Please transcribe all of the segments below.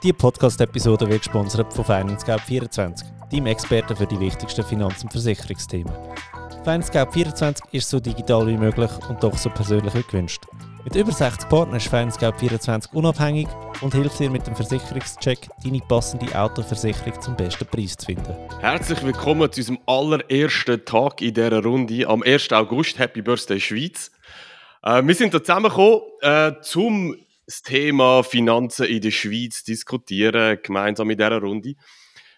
Diese Podcast-Episode wird gesponsert von FinanceGap24, deinem Experten für die wichtigsten Finanz- und Versicherungsthemen. FinanceGap24 ist so digital wie möglich und doch so persönlich wie gewünscht. Mit über 60 Partnern ist FinanceGap24 unabhängig und hilft dir mit dem Versicherungscheck, deine passende Autoversicherung zum besten Preis zu finden. Herzlich willkommen zu unserem allerersten Tag in dieser Runde am 1. August. Happy Birthday Schweiz. Äh, wir sind hier zusammengekommen, äh, zum das Thema Finanzen in der Schweiz diskutieren, gemeinsam in dieser Runde.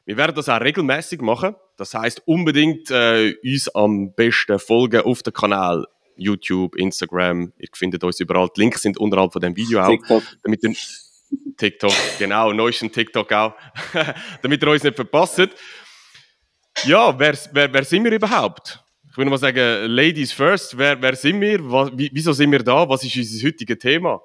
Wir werden das auch regelmäßig machen. Das heißt unbedingt äh, uns am besten folgen auf dem Kanal YouTube, Instagram. Ihr findet uns überall. Die Links sind unterhalb von dem Video auch. TikTok. Damit ihr, TikTok, genau, neuesten TikTok auch. damit ihr uns nicht verpasst. Ja, wer, wer, wer sind wir überhaupt? Ich würde mal sagen, Ladies first. Wer, wer sind wir? Was, wieso sind wir da? Was ist unser heutiges Thema?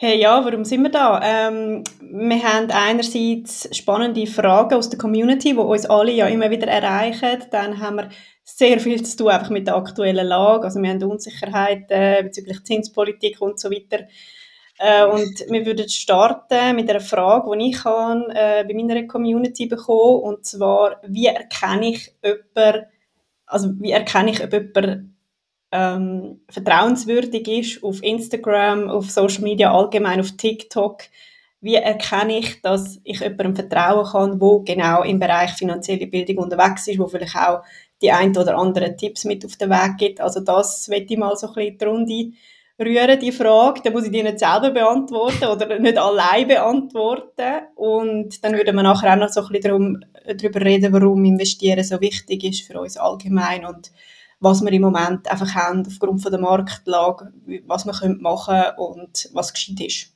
Hey, ja, warum sind wir da? Ähm, wir haben einerseits spannende Fragen aus der Community, die uns alle ja immer wieder erreichen. Dann haben wir sehr viel zu tun einfach mit der aktuellen Lage. Also wir haben Unsicherheiten bezüglich Zinspolitik und so weiter. Äh, und wir würden starten mit einer Frage, die ich kann, äh, bei meiner Community bekommen Und zwar, wie erkenne ich jemanden, also wie erkenne ich, ob jemand ähm, vertrauenswürdig ist auf Instagram, auf Social Media allgemein, auf TikTok. Wie erkenne ich, dass ich jemandem vertrauen kann, wo genau im Bereich finanzielle Bildung unterwegs ist, wo vielleicht auch die ein oder anderen Tipps mit auf den Weg gibt. Also das möchte ich mal so ein bisschen die Runde rühren, die Frage. Dann muss ich die nicht selber beantworten oder nicht allein beantworten. Und dann würden wir nachher auch noch so ein bisschen darum, darüber reden, warum Investieren so wichtig ist für uns allgemein und was wir im Moment einfach haben aufgrund von der Marktlage, was wir machen können und was geschieht ist.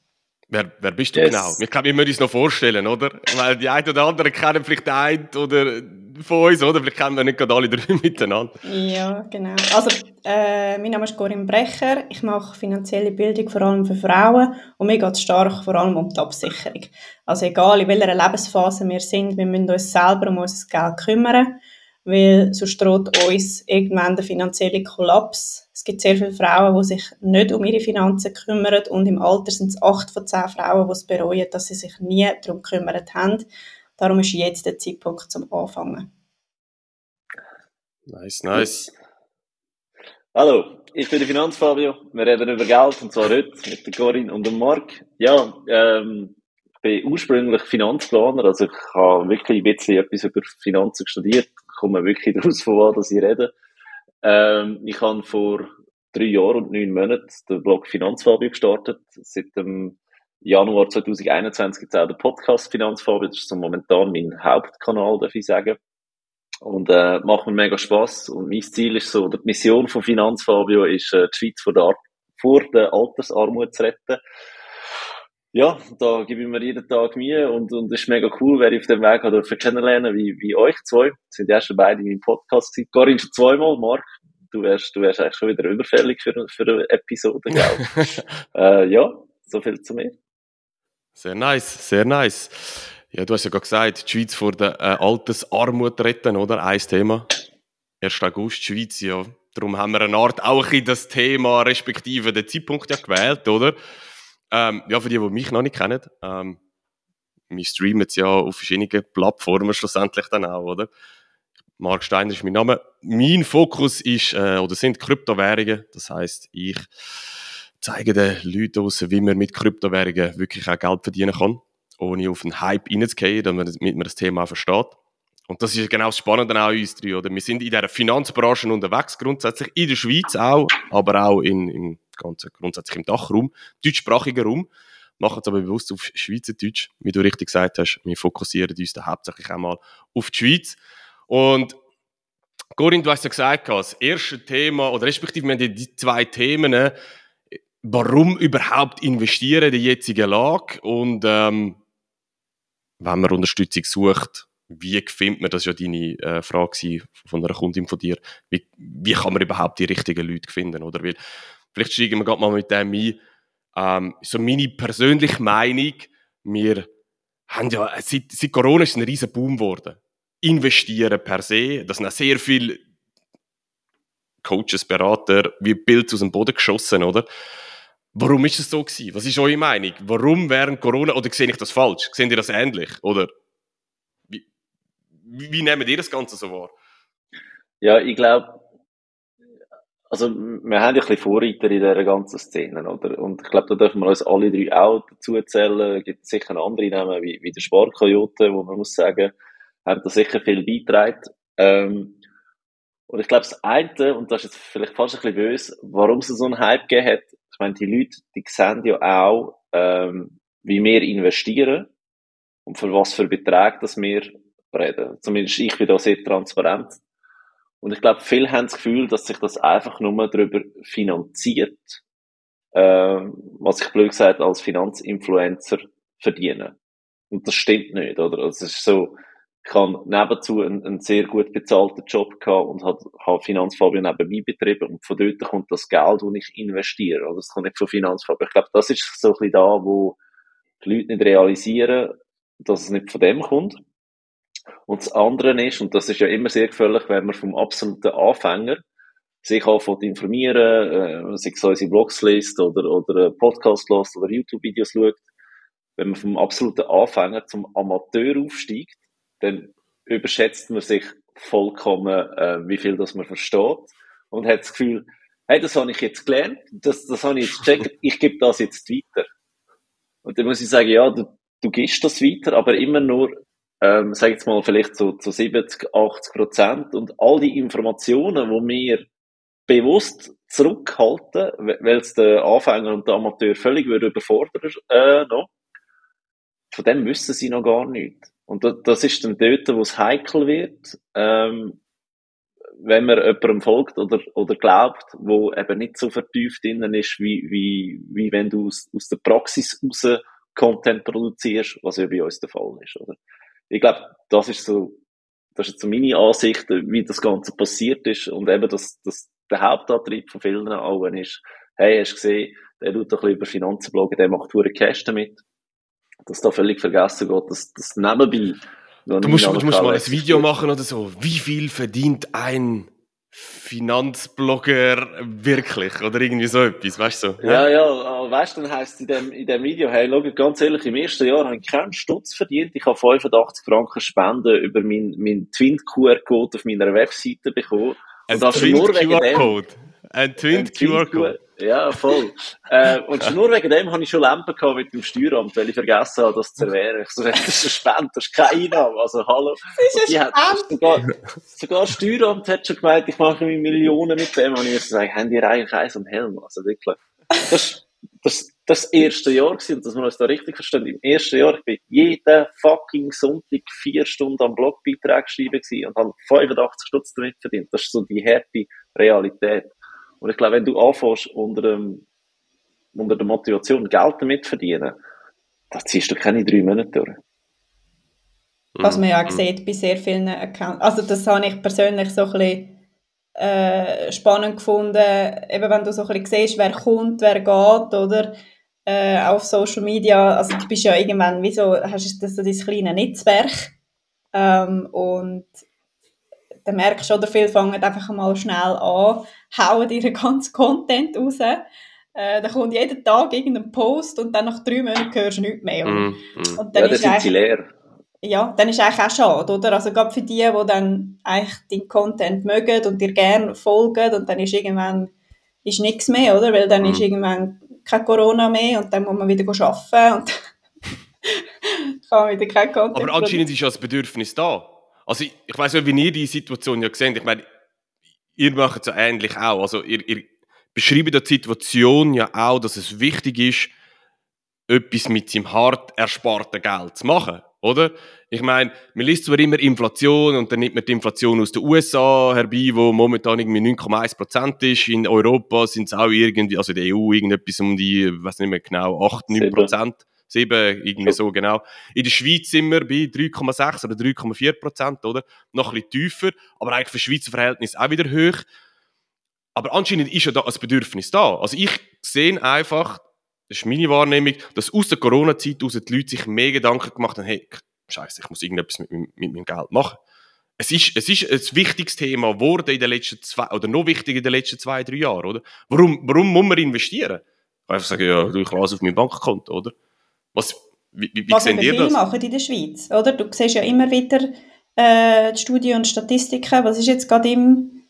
Wer, wer bist du yes. genau? Ich glaube, wir müssen uns noch vorstellen, oder? Weil die einen oder anderen kennen vielleicht den einen oder von uns, oder? Vielleicht kennen wir nicht gerade alle drei miteinander. Ja, genau. Also, äh, mein Name ist Corinne Brecher. Ich mache finanzielle Bildung vor allem für Frauen und mir geht es stark vor allem um die Absicherung. Also, egal in welcher Lebensphase wir sind, wir müssen uns selber um unser Geld kümmern weil sonst droht uns irgendwann der finanzielle Kollaps. Es gibt sehr viele Frauen, die sich nicht um ihre Finanzen kümmern und im Alter sind es acht von zehn Frauen, die es bereuen, dass sie sich nie darum gekümmert haben. Darum ist jetzt der Zeitpunkt zum Anfangen. Nice, nice. Hallo, ich bin der Finanzfabio. Wir reden über Geld und zwar heute mit der Corinne und dem Marc. Ja, ähm, ich bin ursprünglich Finanzplaner, also ich habe wirklich ein bisschen etwas über Finanzen studiert, komme wirklich daraus, von was ich rede. Ähm, ich habe vor drei Jahren und neun Monaten den Blog Finanzfabio gestartet. Seit dem Januar 2021 gibt es auch den Podcast Finanzfabio. Das ist so momentan mein Hauptkanal, darf ich sagen. Und äh, macht mir mega Spaß. Und mein Ziel ist so, die Mission von Finanzfabio ist, äh, die Schweiz vor der, vor der Altersarmut zu retten ja, da gebe ich mir jeden Tag Mühe und, und es ist mega cool, wer ich auf dem Weg dürfen kennenlernen, wie, wie euch zwei. Das sind ja schon beide in meinem Podcast gewesen. Corinne schon zweimal, Marc. Du wärst, du wärst eigentlich schon wieder überfällig für, für eine Episode, gell? äh, ja, so viel zu mir. Sehr nice, sehr nice. Ja, du hast ja gerade gesagt, die Schweiz vor der äh, Altersarmut retten, oder? Ein Thema. 1. August, Schweiz, ja. Darum haben wir eine Art auch in das Thema, respektive den Zeitpunkt ja gewählt, oder? Ähm, ja, für die, die mich noch nicht kennen, ähm, wir streamen jetzt ja auf verschiedenen Plattformen schlussendlich dann auch, oder? Mark Steiner ist mein Name. Mein Fokus ist äh, oder sind Kryptowährungen. Das heißt, ich zeige den Leuten aus, wie man mit Kryptowährungen wirklich auch Geld verdienen kann, ohne auf einen Hype reinzugehen, damit man das Thema auch versteht. Und das ist genau das Spannende an uns drei. Oder? Wir sind in dieser Finanzbranche unterwegs, grundsätzlich in der Schweiz auch, aber auch in, in ganz grundsätzlich im Dachraum, deutschsprachigen Raum, machen es aber bewusst auf Schweizerdeutsch, wie du richtig gesagt hast. Wir fokussieren uns da hauptsächlich einmal auf die Schweiz. Und Corinne, du hast ja gesagt, das erste Thema, oder respektive wir haben die zwei Themen, warum überhaupt investieren in die jetzige Lage und ähm, wenn man Unterstützung sucht, wie findet man, das ja deine äh, Frage von einer Kundin von dir, wie, wie kann man überhaupt die richtigen Leute finden, oder? Weil vielleicht steigen wir gerade mal mit dem ein. Ähm, so meine persönliche Meinung, wir haben ja, seit, seit Corona ist es ein riesen Boom geworden. Investieren per se, das sind auch sehr viele Coaches, Berater, wie Bild aus dem Boden geschossen, oder? Warum ist es so gewesen? Was ist eure Meinung? Warum während Corona, oder sehe ich das falsch? Seht ihr das ähnlich? Oder wie, wie, wie nehmt ihr das Ganze so wahr? Ja, ich glaube, also wir haben ja ein bisschen Vorreiter in dieser ganzen Szene, oder? Und ich glaube, da dürfen wir uns alle drei auch dazu zählen. Es gibt sicher andere Namen, wie, wie der Sparkoyote, wo man muss sagen, haben da sicher viel beigetragen. Ähm, und ich glaube, das eine, und das ist jetzt vielleicht fast ein bisschen böse, warum es so einen Hype gegeben hat, ich meine, die Leute, die sehen ja auch, ähm, wie wir investieren und für was für Beträge dass wir reden. Zumindest ich bin da sehr transparent. Und ich glaube, viele haben das Gefühl, dass sich das einfach nur darüber finanziert, ähm, was ich blöd gesagt als Finanzinfluencer verdienen. Und das stimmt nicht, oder? Also es ist so, ich habe nebenzu einen, einen sehr gut bezahlten Job gehabt und habe, habe Finanzfabio nebenbei betrieben und von dort kommt das Geld, das ich investiere. Oder? Das kommt nicht von Finanzfabio. Ich glaube, das ist so ein bisschen da, wo die Leute nicht realisieren, dass es nicht von dem kommt. Und das andere ist, und das ist ja immer sehr gefährlich, wenn man vom absoluten Anfänger sich anfängt informieren, äh, sich so unsere Blogs liest oder, oder Podcast liest oder YouTube-Videos schaut, wenn man vom absoluten Anfänger zum Amateur aufsteigt, dann überschätzt man sich vollkommen, äh, wie viel das man versteht und hat das Gefühl, hey, das habe ich jetzt gelernt, das, das habe ich jetzt gecheckt, ich gebe das jetzt weiter. Und dann muss ich sagen, ja, du, du gibst das weiter, aber immer nur, ähm, sag jetzt mal, vielleicht so zu 70, 80 Prozent und all die Informationen, wo wir bewusst zurückhalten, weil es der Anfänger und der Amateur völlig überfordern äh, noch, von dem wissen sie noch gar nichts. Und das ist dann dort, wo es heikel wird, ähm, wenn man jemandem folgt oder, oder glaubt, wo eben nicht so vertieft innen ist, wie, wie, wie wenn du aus, aus der Praxis raus Content produzierst, was ja bei uns der Fall ist, oder? Ich glaube, das ist so, das ist so meine Ansicht, wie das Ganze passiert ist und eben, dass, dass der Hauptantrieb von vielen allen ist, hey, hast du gesehen, der tut doch ein bisschen über Finanzen bloggen, der macht hure Cash damit dass da völlig vergessen geht, dass das nebenbei Du musst, du musst mal ein Video machen oder so. Wie viel verdient ein Finanzblogger wirklich? Oder irgendwie so etwas, weißt du? Ja, ja, ja weißt du, dann heisst es in dem, in dem Video, hey, schau, ganz ehrlich, im ersten Jahr habe ich keinen Stutz verdient. Ich habe 85 Franken Spenden über meinen mein Twin-QR-Code auf meiner Webseite bekommen. Ein Twin-QR-Code? Ein Twin-QR-Code? Ja, voll. äh, und nur wegen dem habe ich schon Lampen gehabt mit dem Steueramt, weil ich vergessen habe, das zu erwähnen. Ich so, das ist eine Spende, das ist keine Einnahme. Also, hallo. Das ist eine Spende. Sogar, sogar das Steueramt hat schon gemeint, ich mache mir Millionen mit dem. Und ich muss sagen, haben die eigentlich Eis und Helm? Also, wirklich. Das, das, das erste Jahr gewesen, dass wir uns da richtig verstehen. Im ersten Jahr, ich bin jeden fucking Sonntag vier Stunden am Blogbeitrag geschrieben gewesen und habe 85 Stutz damit verdient. Das ist so die harte Realität. Und ich glaube, wenn du anfängst, unter, dem, unter der Motivation Geld damit verdienen, dann ziehst du keine drei Monate durch. Was man ja auch sieht bei sehr vielen Accounts. Also das habe ich persönlich so ein bisschen äh, spannend gefunden, eben wenn du so ein bisschen siehst, wer kommt, wer geht, oder äh, auf Social Media, also du bist ja irgendwann, wieso hast du so dein kleines Netzwerk ähm, und dann merkst du, oder viele fangen einfach mal schnell an, hauen ihren ganzen Content raus. Äh, da kommt jeden Tag irgendein Post und dann nach drei Monaten hörst du nichts mehr. Mm, mm. Und dann ja, dann sind sie leer. Ja, dann ist eigentlich auch schade, oder? Also gerade für die, die dann eigentlich deinen Content mögen und dir gerne folgen und dann ist irgendwann ist nichts mehr, oder? Weil dann mm. ist irgendwann kein Corona mehr und dann muss man wieder arbeiten und kann man wieder kein Content Aber anscheinend ist ja das Bedürfnis da. Also ich, ich weiß nicht, wie ihr die Situation ja gesehen Ich meine, ihr macht es ja ähnlich auch. Also ihr, ihr beschreibt die Situation ja auch, dass es wichtig ist, etwas mit seinem hart ersparten Geld zu machen, oder? Ich meine, man liest zwar immer Inflation und dann nimmt man die Inflation aus den USA herbei, wo momentan irgendwie 9,1% ist. In Europa sind es auch irgendwie, also in der EU irgendetwas um die, weiß nicht mehr genau, 8, 9 Prozent. 7, irgendwie so genau. In der Schweiz sind wir bei 3,6 oder 3,4 Prozent, oder? Noch ein bisschen tiefer, aber eigentlich für Schweizer Verhältnis auch wieder hoch. Aber anscheinend ist ja da ein Bedürfnis da. Also ich sehe einfach, das ist meine Wahrnehmung, dass aus der Corona-Zeit die Leute sich mehr Gedanken gemacht haben, hey, scheiße, ich muss irgendetwas mit, mit, mit meinem Geld machen. Es ist, es ist ein wichtiges Thema geworden in den letzten zwei, oder noch wichtiger in den letzten zwei, drei Jahren, oder? Warum, warum muss man investieren? einfach sagen, ja, du, ich lasse auf mein Bankkonto, oder? Was, wie, wie, wie Was sehen ihr das? machen in der Schweiz, oder? Du siehst ja immer wieder äh, die Studien und Statistiken. Was ist jetzt gerade im,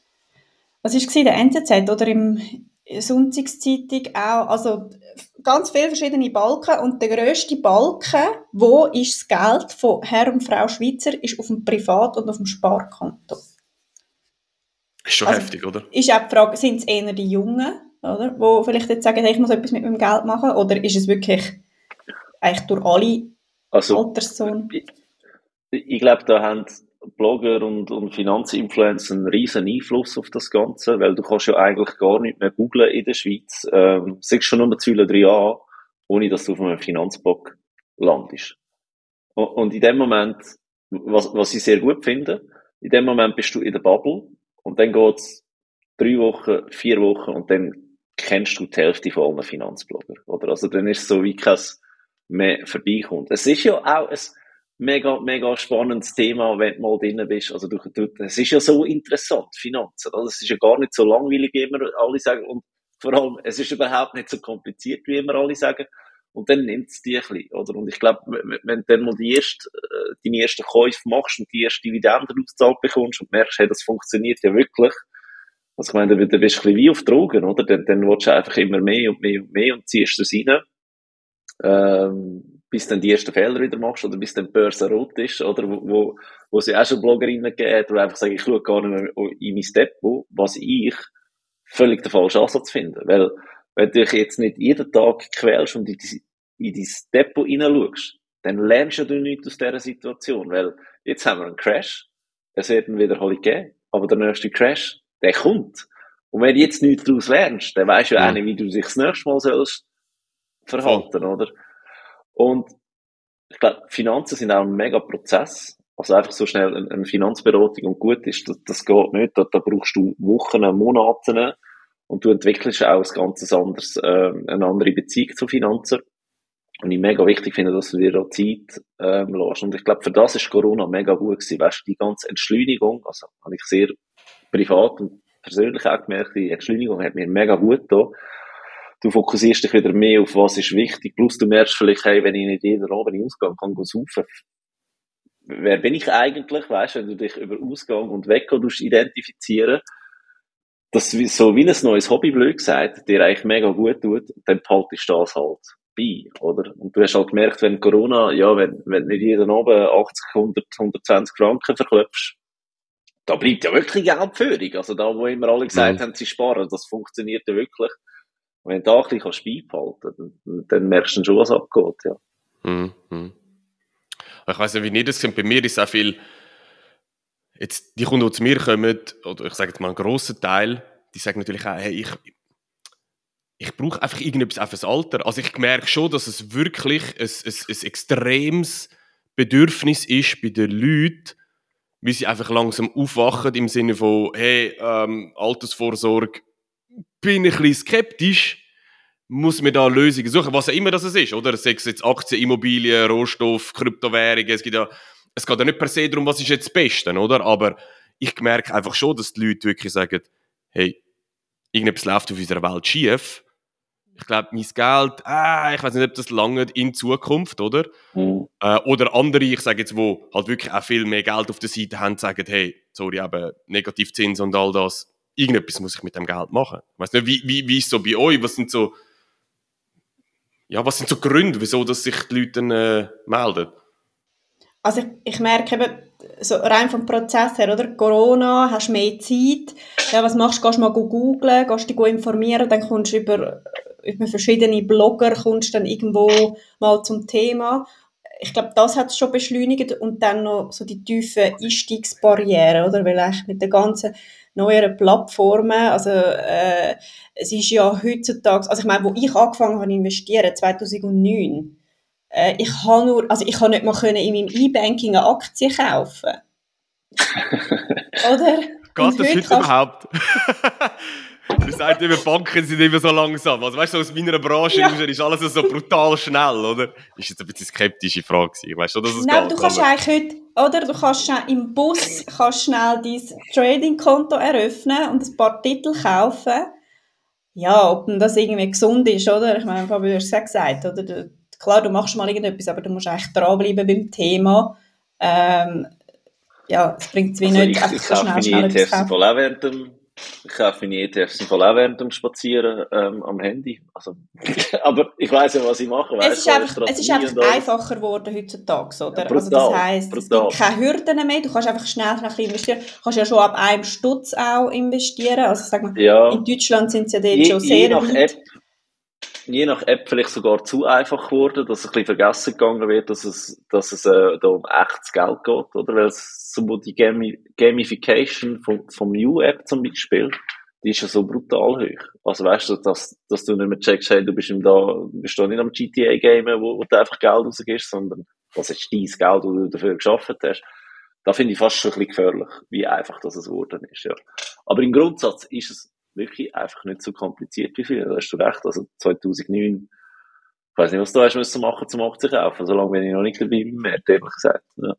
was ist in der NZZ oder im Sonntagszeitung auch, also ganz viele verschiedene Balken und der grösste Balken, wo ist das Geld von Herr und Frau Schweizer, ist auf dem Privat- und auf dem Sparkonto. Ist schon Also- heftig, oder? Ist auch die Frage, sind es eher die Jungen, oder, wo vielleicht jetzt sagen, hey, ich muss etwas mit meinem Geld machen, oder ist es wirklich eigentlich durch alle Also, Alterszonen? ich, ich glaube, da haben Blogger und, und Finanzinfluencer einen riesen Einfluss auf das Ganze, weil du kannst ja eigentlich gar nicht mehr googlen in der Schweiz. Ähm, siehst schon nur oder drei an, ohne dass du auf einem Finanzblog landest. Und, und in dem Moment, was, was ich sehr gut finde, in dem Moment bist du in der Bubble und dann geht's drei Wochen, vier Wochen und dann kennst du die Hälfte von allen Finanzblogger, oder? Also dann ist es so wie kein mehr vorbeikommt. Es ist ja auch ein mega, mega spannendes Thema, wenn du mal drin bist. Also du, du, es ist ja so interessant, Finanzen. Oder? Es ist ja gar nicht so langweilig, wie immer alle sagen. Und vor allem, es ist überhaupt nicht so kompliziert, wie immer alle sagen. Und dann nimmt es dich ein bisschen, oder? Und ich glaube, wenn du dann mal die erste, äh, deine ersten Käufe machst und die erste Dividende ausgezahlt bekommst und merkst, hey, das funktioniert ja wirklich. Also ich meine, dann bist du ein bisschen wie auf Drogen, oder? Dann, dann willst du einfach immer mehr und mehr und mehr und ziehst es rein ähm, bis dann die ersten Fehler wieder machst oder bis dann die Börse rot ist, oder wo, wo, wo ja auch schon Bloggerinnen gibt, die einfach sagen, ich schaue gar nicht mehr in mein Depot, was ich völlig der falsche Ansatz finde. Weil, wenn du dich jetzt nicht jeden Tag quälst und in, die, in dein Depot hineinschaust, dann lernst du nichts aus dieser Situation, weil jetzt haben wir einen Crash, es wird ihn wieder geben, aber der nächste Crash, der kommt. Und wenn du jetzt nichts daraus lernst, dann weisst du ja auch nicht, wie du dich das nächste Mal sollst verhalten, oder? Und ich glaube, Finanzen sind auch ein mega Prozess. Also einfach so schnell eine, Finanzberatung und gut ist, das, das geht nicht. Da, da brauchst du Wochen, Monate und du entwickelst auch ein ganz anderes, ähm, eine andere Beziehung zu Finanzen. Und ich mega wichtig finde, dass du dir da Zeit ähm, lässt. Und ich glaube, für das ist Corona mega gut gewesen. Weißt du, die ganze Entschleunigung, also habe ich sehr privat und persönlich auch gemerkt, die Entschleunigung hat mir mega gut getan du fokussierst dich wieder mehr auf was ist wichtig, plus du merkst vielleicht, hey, wenn ich nicht jeden Abend in Ausgang kann, go saufen, wer bin ich eigentlich, weißt, wenn du dich über Ausgang und Weggehen identifizieren, das wie- so wie ein neues Hobby, blöd gesagt, dir eigentlich mega gut tut, dann behaltest du das halt bei, oder? Und du hast halt gemerkt, wenn Corona, ja, wenn, wenn du nicht jeden Abend 80, 100, 120 Franken verklopfst, da bleibt ja wirklich Geldführung. Also da, wo immer alle gesagt Mhm. haben, sie sparen, das funktioniert ja wirklich. Wenn du da ein bisschen kannst beibehalten dann, dann merkst du schon, was abgeht, ja. Mhm. mhm. Ich weiß nicht, wie ihr das seht. Bei mir ist auch viel. Jetzt, die Kunden, die zu mir kommen, oder ich sage jetzt mal einen grossen Teil, die sagen natürlich auch, hey, ich, ich brauche einfach irgendetwas auf das Alter. Also ich merke schon, dass es wirklich ein, ein, ein extremes Bedürfnis ist bei den Leuten, wie sie einfach langsam aufwachen im Sinne von, hey, ähm, Altersvorsorge, bin ich ein bisschen skeptisch, muss mir da Lösungen suchen, was auch immer das ist, oder? Sei es jetzt Aktien, Immobilien, Rohstoff, Kryptowährungen, es gibt ja, es geht ja nicht per se darum, was ist jetzt das Beste, oder? Aber ich merke einfach schon, dass die Leute wirklich sagen, hey, irgendetwas läuft auf unserer Welt schief. Ich glaube, mein Geld, ah, ich weiß nicht, ob das lange in Zukunft, oder? Mhm. Äh, oder andere, ich sage jetzt, wo halt wirklich auch viel mehr Geld auf der Seite haben, sagen, hey, sorry, eben Negativzins und all das, irgendetwas muss ich mit dem Geld machen. Ich weiß nicht, wie, wie, wie ist es so bei euch? Was sind so, ja, was sind so Gründe, wieso dass sich die Leute dann, äh, melden? Also ich, ich merke eben, so rein vom Prozess her, oder? Corona, hast mehr Zeit, ja, was machst du? Gehst mal googlen, gehst dich informieren, dann kommst du über, über verschiedene Blogger, kommst dann irgendwo mal zum Thema. Ich glaube, das hat es schon beschleunigt und dann noch so die tiefen Einstiegsbarrieren, oder? Weil eigentlich mit den ganzen neueren Plattformen, also äh, es ist ja heutzutage, also ich meine, wo ich angefangen habe zu investieren, 2009, äh, ich habe nur, also ich kann nicht mal können in meinem E-Banking eine Aktie kaufen. Oder? Geht das heute überhaupt? Du sagst immer, Banken sind immer so langsam. Also weißt du, aus meiner Branche Ja. ist alles so brutal schnell, oder? Ist jetzt ein bisschen eine skeptische Frage. gewesen. Ich weiß schon, dass es Nein, geht. du kannst aber- eigentlich heute, oder? Du kannst schnell im Bus kannst schnell dein Trading-Konto eröffnen und ein paar Titel kaufen. ja, ob das irgendwie gesund ist, oder? Ich meine, Fabio hat es gesagt, oder? Du, klar, du machst mal irgendetwas, aber du musst eigentlich dranbleiben beim Thema. Ähm, ja, es bringt es wie also nicht ich, einfach ich so schnell, schnell etwas kaufen. Ich kaufe meine ETFs im Fall auch während dem Spazieren ähm, am Handy. Also, aber ich weiß ja, was ich mache. Es ist einfach, es ist einfach einfacher geworden heutzutage, oder? Ja, brutal, also das heisst, es gibt keine Hürden mehr. Du kannst einfach schnell, schnell investieren. Du kannst ja schon ab einem Stutz auch investieren. Also sag mal, ja. in Deutschland sind es ja dort je, schon sehr je nach App, je nach App vielleicht sogar zu einfach geworden, dass ein bisschen vergessen gegangen wird, dass es, dass es äh, da um echtes Geld geht, oder? Weil es so die Gami Gamification vom, vom New-App zum Beispiel, die ist ja so brutal hoch. Also weißt du, dass, dass du nicht mehr checkst, hey, du bist, im da, bist da nicht am GTA-Game, wo, wo du einfach Geld rausgibst, sondern das ist dein Geld, das du dafür geschafft hast. Da finde ich fast schon ein bisschen gefährlich, wie einfach das geworden ist, ja. Aber im Grundsatz ist es wirklich einfach nicht so kompliziert wie früher. Da hast du recht. Also 2009, ich weiß nicht, was du hast müssen machen, zum Aktien kaufen. So lange bin ich noch nicht dabei mehr, ehrlich gesagt. Ja.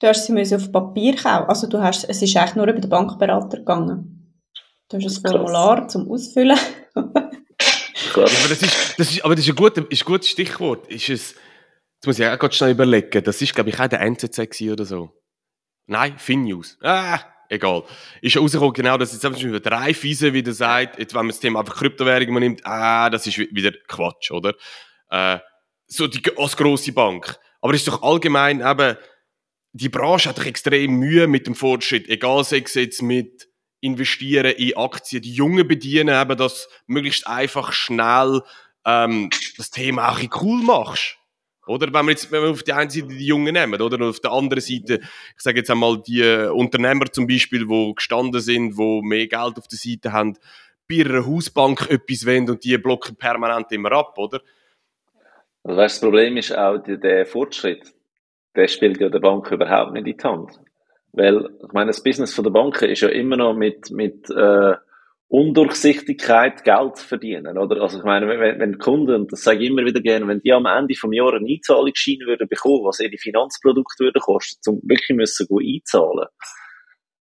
Du hast sie müssen auf Papier kaufen. Also du hast, es ist eigentlich nur über den Bankberater gegangen. Du hast ein Formular zum Ausfüllen. ja, aber das ist, das ist, aber das ist ein, gut, ist ein gutes Stichwort. Ist es, jetzt muss ich auch ganz schnell überlegen. Das ist, glaube ich, auch der NZZ oder so. Nein, FinNews. Ah, egal. Ist rausgekommen, genau, dass jetzt schon wieder drei Fiese wieder sagt, jetzt, wenn man das Thema einfach Kryptowährung nimmt, ah, das ist wieder Quatsch, oder? Äh, so die, als grosse Bank. Aber es ist doch allgemein eben, die Branche hat doch extrem Mühe mit dem Fortschritt, egal sei es jetzt mit investieren in Aktien. Die Jungen bedienen eben, dass möglichst einfach schnell ähm, das Thema auch cool machst. Oder wenn wir jetzt wenn wir auf der einen Seite die Jungen nehmen, oder und auf der anderen Seite, ich sage jetzt einmal die Unternehmer zum Beispiel, wo gestanden sind, wo mehr Geld auf der Seite haben, bei ihrer Hausbank etwas wollen und die blocken permanent immer ab, oder? Also weißt, das Problem ist auch der, der Fortschritt, der spielt ja der Bank überhaupt nicht in die Hand. Weil, ich meine, das Business von der Banken ist ja immer noch mit, mit äh, Undurchsichtigkeit Geld verdienen, oder? Also ich meine, wenn, wenn Kunden, und das sage ich immer wieder gerne, wenn die am Ende vom Jahr eine Einzahlungsschein würden bekommen, was ihre Finanzprodukte würden kosten, um wirklich müssen go einzahlen.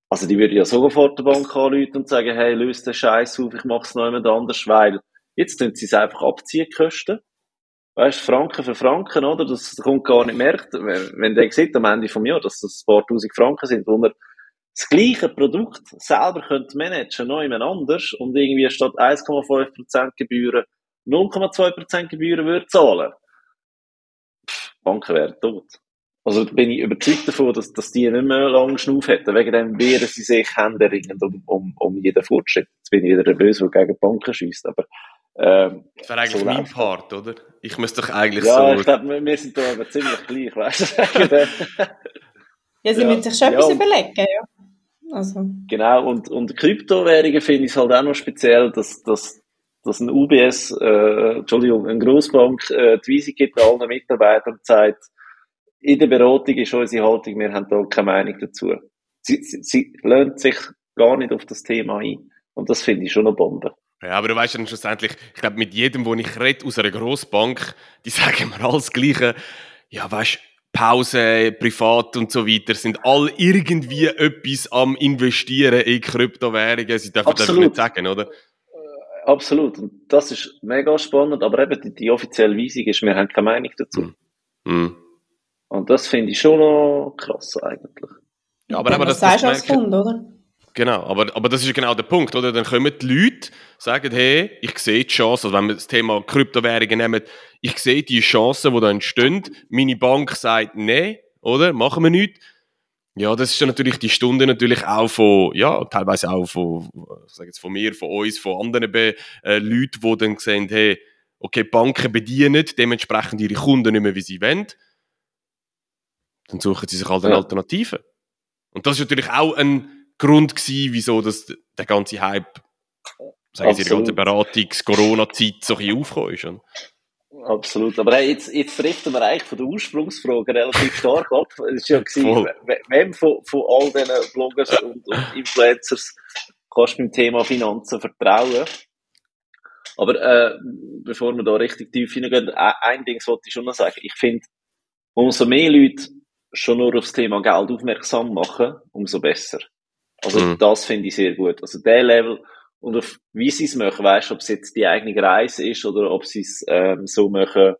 Also die würden ja sofort der Bank anrufen und sagen, hey, löst den Scheiß auf, ich mach's noch jemand anders, weil jetzt tun sie es einfach abziehen, Kosten. Weißt, Franken für Franken, oder? Das kommt gar nicht merkt. Wenn, wenn der sieht am Ende vom Jahr, dass das ein paar tausend Franken sind, wo er das gleiche Produkt selber könnt managen, noch jemand anders und irgendwie statt 1,5% Gebühren 0,2% Gebühren würde zahlen. Pff, Banken wären tot. Also bin ich überzeugt davon, dass, dass die nicht mehr lange Schnuff hätten. Wegen dem wehren sie sich händeringend um, um, um jeden Fortschritt. Jetzt bin ich wieder der Böse, der gegen Banken schießt. Aber ähm, das wäre eigentlich so mein Part, oder? Ich müsste doch eigentlich ja, so... Ja, ich glaube, wir sind da aber ziemlich gleich, weißt du? ja, sie ja. müssen sich schon ja, etwas überlegen, ja. Also. Genau, und, und Kryptowährungen finde ich halt auch noch speziell, dass, dass, dass ein UBS, äh, Entschuldigung, eine Grossbank äh, die Weisung gibt allen Mitarbeitern und sagt, in der Beratung ist unsere Haltung, wir haben da keine Meinung dazu. Sie, sie, sie lernt sich gar nicht auf das Thema ein. Und das finde ich schon eine Bombe. Ja, aber du weißt dann schlussendlich, ich glaube, mit jedem, wo ich rede aus einer Grossbank, die sagen mir alles Gleiche. Ja, weißt Pause, privat und so weiter, sind alle irgendwie etwas am Investieren in Kryptowährungen. Sie dürfen das nicht sagen, oder? Äh, absolut. Und das ist mega spannend, aber eben die, die offizielle Weisung ist, wir haben keine Meinung dazu. Mhm. Und das finde ich schon noch krass eigentlich. Ja, aber, aber das, das sagst du als Kunde, oder? Genau, aber, aber das ist genau der Punkt, oder? Dann kommen die Leute, sagen, hey, ich sehe die Chance, also wenn wir das Thema Kryptowährungen nehmen, ich sehe die Chancen, die da entstehen. Meine Bank sagt, nein, oder? Machen wir nichts. Ja, das ist dann natürlich die Stunde natürlich auch von, ja, teilweise auch von, ich sage jetzt von mir, von uns, von anderen Be äh, Leuten, die dann sehen, hey, okay, Banken bedienen dementsprechend ihre Kunden nicht mehr, wie sie wollen. Dann suchen sie sich halt eine ja. Alternative. Und das ist natürlich auch ein Grund gewesen, wieso das, der ganze Hype, sagen Sie, die ganze Beratungs-Corona-Zeit so ein bisschen aufgekommen ist. Absolut. Aber hey, jetzt, jetzt driften wir eigentlich von der Ursprungsfrage relativ stark ab. Es war ja gewesen, wem von, von all diesen Bloggers und, und Influencers kannst du beim Thema Finanzen vertrauen? Aber äh, bevor wir da richtig tief hineingehen, ein Ding wollte ich schon noch sagen. Ich finde, umso mehr Leute schon nur aufs Thema Geld aufmerksam machen, umso besser. Also mhm. das finde ich sehr gut. Also der Level, und auf wie sie es machen, weißt, ob es jetzt die eigene Reise ist oder ob sie es ähm, so machen,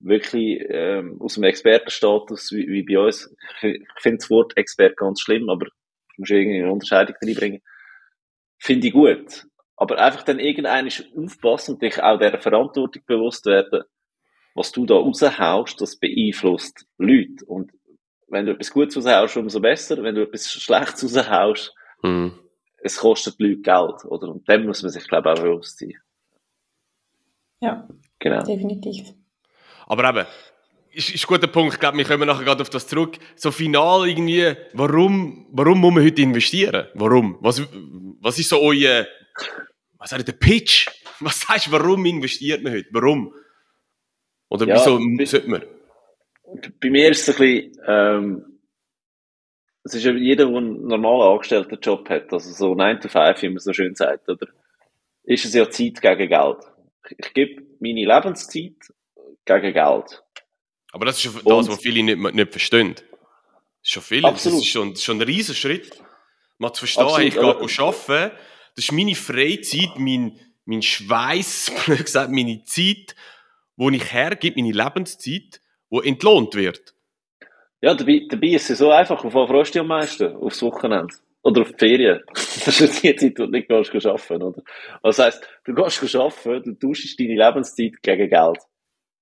wirklich ähm, aus dem Expertenstatus wie, wie bei uns. Ich, ich finde das Wort Expert ganz schlimm, aber ich muss irgendwie eine Unterscheidung reinbringen. Finde ich gut. Aber einfach dann irgendein aufpassen und dich auch der Verantwortung bewusst werden, was du da raushaust, das beeinflusst Leute. Und wenn du etwas Gutes raushaust, umso besser. Wenn du etwas Schlechtes raushaust, mhm. es kostet die Leute Geld, oder? Und dem muss man sich, glaube ich, auch bewusst sein. Ja, genau. definitiv. Aber eben, ist, ist ein guter Punkt. Ich glaube, wir kommen nachher gerade auf das zurück. So final irgendwie, warum, warum muss man heute investieren? Warum? Was, was ist so euer, was sagt der Pitch? Was sagst du, warum investiert man heute? Warum? Oder ja, wieso bei, sollte man? Bei mir ist es ein bisschen, ähm, es ist ja jeder, der einen normalen Angestelltenjob hat, also so 9 to 5, wie man so schön sagt, oder? Ist es ja Zeit gegen Geld. Ich, ich gebe meine Lebenszeit gegen Geld. Aber das ist schon das, was viele nicht, nicht verstehen. Das ist schon viel. Absolut. Das ist schon, schon ein riesen Schritt. Man zu verstehen, Absolut, ich gehe arbeiten, das ist meine Freizeit, mein, mein Schweiß, gesagt, meine Zeit, die ich hergebe, meine Lebenszeit, die entlohnt wird. Ja, dabei, dabei ist es so einfach. Auf was freust du am meisten? Aufs Wochenende. Oder auf die Ferien. Das ist die Zeit, wo du nicht gehst arbeiten, oder? Also, das heisst, du gehst arbeiten, du tauschst deine Lebenszeit gegen Geld.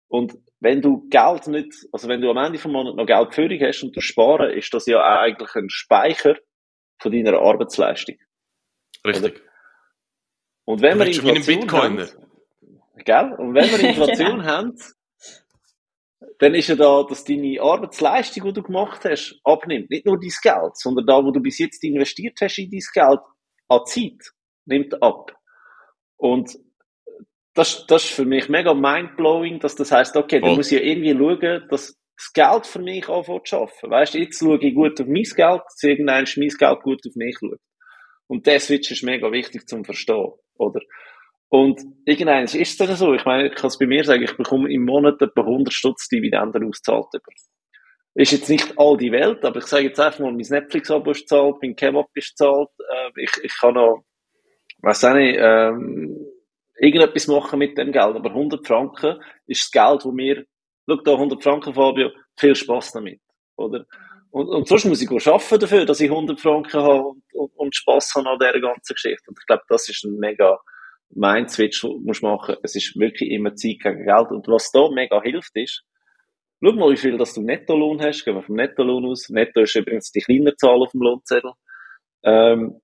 Und wenn du Geld nicht, also wenn du am Ende vom Monat noch Geld Führung hast und du sparen, ist das ja eigentlich ein Speicher von deiner Arbeitsleistung. Richtig. Oder? Und wenn wir Inflation haben, gell? Und wenn wir Inflation haben, dann ist ja da, dass deine Arbeitsleistung, die du gemacht hast, abnimmt. Nicht nur dein Geld, sondern da, wo du bis jetzt investiert hast in dein Geld, an Zeit, nimmt ab. Und das, das ist für mich mega mindblowing, dass das heißt, okay, oh. da muss ich irgendwie schauen, dass das Geld für mich anfängt zu arbeiten. Weißt du, jetzt schaue ich gut auf mein Geld, dass irgendein mein Geld gut auf mich schaut. Und der Switch ist mega wichtig zum Verstehen, oder? Und irgendein ist es dann so. Ich meine, ich kann es bei mir sagen, ich bekomme im Monat etwa 100 Stutz Dividenden auszahlt. Ist jetzt nicht all die Welt, aber ich sage jetzt einfach mal, mein Netflix-Abo ist zahlt, mein Kebab ist zahlt, äh, ich, ich kann noch, weiß auch nicht, ähm, irgendetwas machen mit dem Geld. Aber 100 Franken ist das Geld, wo mir, schau da 100 Franken, Fabio, viel Spaß damit, oder? Und, und sonst muss ich arbeiten dafür, dass ich 100 Franken habe und, und, und Spass habe an dieser ganzen Geschichte. Und ich glaube, das ist ein mega Mind-Switch, den du machen Es ist wirklich immer Zeit gegen Geld. Und was da mega hilft, ist, schau mal, wie viel dass du Nettolohn hast. Gehen wir vom Nettolohn aus. Netto ist übrigens die kleine Zahl auf dem Lohnzettel. Ähm,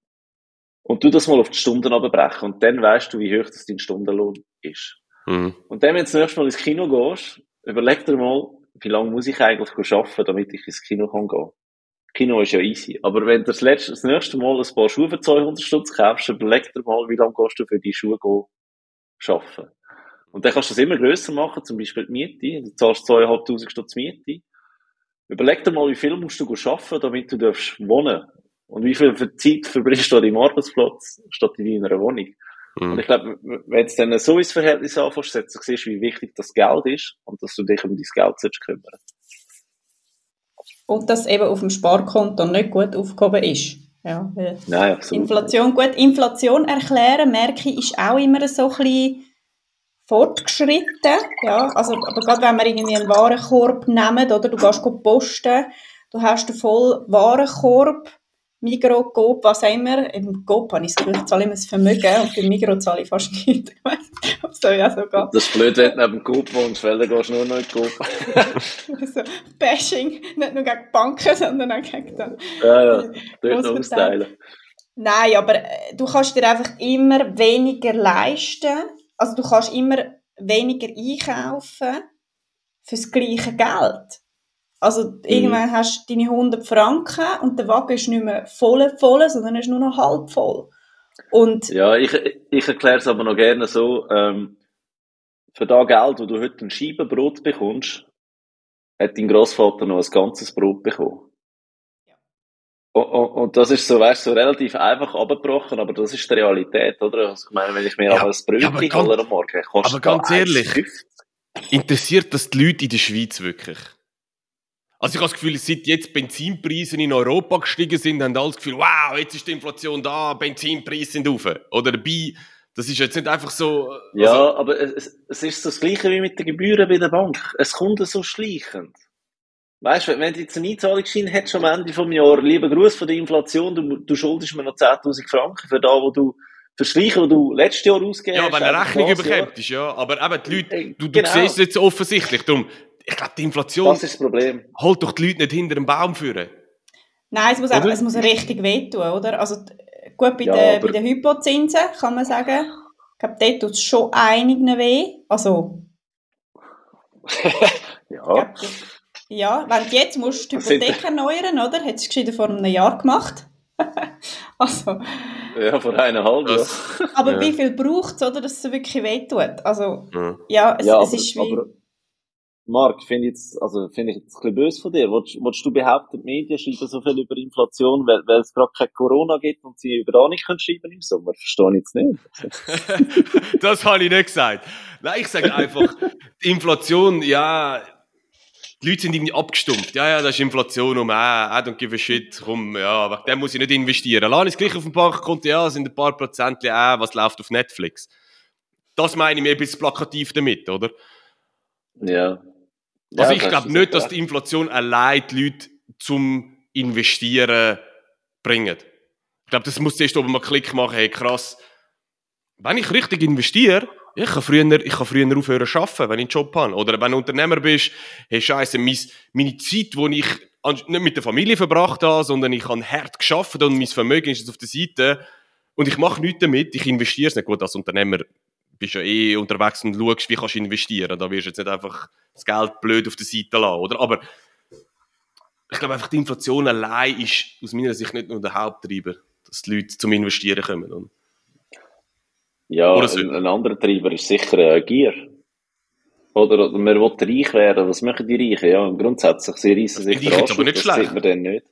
und du das mal auf die Stunden abbrechen und dann weißt du, wie hoch das dein Stundenlohn ist. Mhm. Und dann, wenn du das nächste Mal ins Kino gehst, überleg dir mal, wie lange muss ich eigentlich arbeiten, damit ich ins Kino kann gehen. Kino ist ja easy. Aber wenn du das, letzte, das nächste Mal ein paar Schuhe für 200 Stutz kaufst, überleg dir mal, wie lange du für die Schuhe gehen, arbeiten. Und dann kannst du das immer grösser machen, zum Beispiel die Miete. Du zahlst 2'500 Stutz Miete. Überleg dir mal, wie viel musst du arbeiten, damit du darfst wohnen und wie viel Zeit verbringst du an deinem Arbeitsplatz statt in deiner Wohnung? Mhm. Und ich glaube, wenn du dann so ins Verhältnis anfängst, dann siehst du, wie wichtig das Geld ist und dass du dich um dein Geld sollst kümmern Und dass eben auf dem Sparkonto nicht gut aufgehoben ist. Ja, Nein, absolut. Inflation, gut, Inflation erklären, merke ich, ist auch immer so ein bisschen fortgeschritten. Ja, also, aber gerade wenn wir irgendwie einen Warenkorb nehmen, oder du gehst posten, du hast einen voll Warenkorb, Migro, Coop, was auch immer. Im Coop habe ich das Gefühl, ich zahle immer das Vermögen und beim Migro zahle ich fast nichts. Ich weiss nicht, ob es so ja so geht. Das ist blöd, wenn du neben Coop wohnst, weil dann gehst du nur noch in Coop. so, Bashing, nicht nur gegen Banken, sondern auch gegen den... Ja, ja, dort noch austeilen. Nein, aber äh, du kannst dir einfach immer weniger leisten. Also du kannst immer weniger einkaufen für das gleiche Geld. Also mhm. irgendwann hast du deine 100 Franken und der Wagen ist nicht mehr voll, voll sondern ist nur noch halb voll. Und ja, ich, ich erkläre es aber noch gerne so, ähm, für das Geld, wo du heute ein Scheibenbrot bekommst, hat dein Großvater noch ein ganzes Brot bekommen. Ja. Und, und, und, das ist so, weißt so relativ einfach abgebrochen, aber das ist die Realität, oder? Also, ich meine, wenn ich mir ja, ein Brötchen ja, hole am Morgen, kostet Aber ganz ehrlich, interessiert das die Leute in der Schweiz wirklich? Also ich habe das Gefühl, seit jetzt Benzinpreise in Europa gestiegen sind, haben alle das Gefühl, wow, jetzt ist die Inflation da, Benzinpreise sind rauf. Oder dabei, das ist jetzt nicht einfach so... Also ja, aber es, es ist so das Gleiche wie mit den Gebühren bei der Bank. Es kommt so schleichend. Weißt du, wenn du jetzt einen Einzahlungsschein hättest am Ende vom Jahr, lieber Gruß von der Inflation, du, du schuldest mir noch 10.000 Franken für da, wo du für Schleichen, die du letztes Jahr ausgegeben hast. Ja, wenn eine Rechnung überkommst, ja. Aber eben, die Leute, du, du genau. siehst es jetzt offensichtlich. Darum, ich glaube, die Inflation. Das ist das Problem. Holt doch die Leute nicht hinter dem Baum führen. Nein, es muss, auch, es muss richtig wehtun, oder? Also, gut, bei, ja, den, bei den Hypozinsen kann man sagen, ich glaube, dort tut es schon einigen weh. Also. ja. Glaub, ja, wenn du jetzt musst die Hypothek erneuern, oder? Hättest du es vor einem Jahr gemacht. also. Ja, vor eineinhalb Jahren. Aber ja. wie viel braucht es, oder, dass es wirklich wehtut? Also, ja, ja es, ja, es ist wie... Aber, Marc, finde ich jetzt, also, finde ich jetzt ein bisschen böse von dir. Wolltest, wolltest du behaupten, die Medien schreiben so viel über Inflation, weil, weil es gerade kein Corona gibt und sie über da nicht können schreiben im Sommer? Verstehe ich jetzt nicht. das habe ich nicht gesagt. Nein, ich sage einfach, die Inflation, ja, die Leute sind irgendwie abgestumpft. Ja, ja, das ist Inflation um, äh, I don't give a shit, komm, ja, wegen dem muss ich nicht investieren. Lass es gleich auf dem Bankkonto, ja, sind ein paar Prozent, äh, was läuft auf Netflix. Das meine ich mir ein bisschen plakativ damit, oder? Ja. Also ich glaube nicht, dass die Inflation allein die Leute zum Investieren bringt. Ich glaube, das muss erst oben mal Klick machen, hey krass, wenn ich richtig investiere, ich kann früher, ich kann früher aufhören zu arbeiten, wenn ich einen Job habe. Oder wenn du Unternehmer bist, hey Scheiße, meine, meine Zeit, die ich nicht mit der Familie verbracht habe, sondern ich habe hart geschafft und mein Vermögen ist jetzt auf der Seite und ich mache nichts damit, ich investiere es nicht. Gut, als Unternehmer bist ja eh unterwegs und schaust, wie kannst du investieren. Da wirst du jetzt nicht einfach das Geld blöd auf der Seite lassen, oder? Aber ich glaube einfach, die Inflation allein ist aus meiner Sicht nicht nur der Haupttreiber, dass die Leute zum Investieren kommen. Oder? Ja, so. ein, ein, anderer Treiber ist sicher äh, Gier. Oder, oder man will reich werden. Was machen die Reichen? Ja, grundsätzlich, sie reissen sich die aber nicht das schlecht. sieht man dann nicht.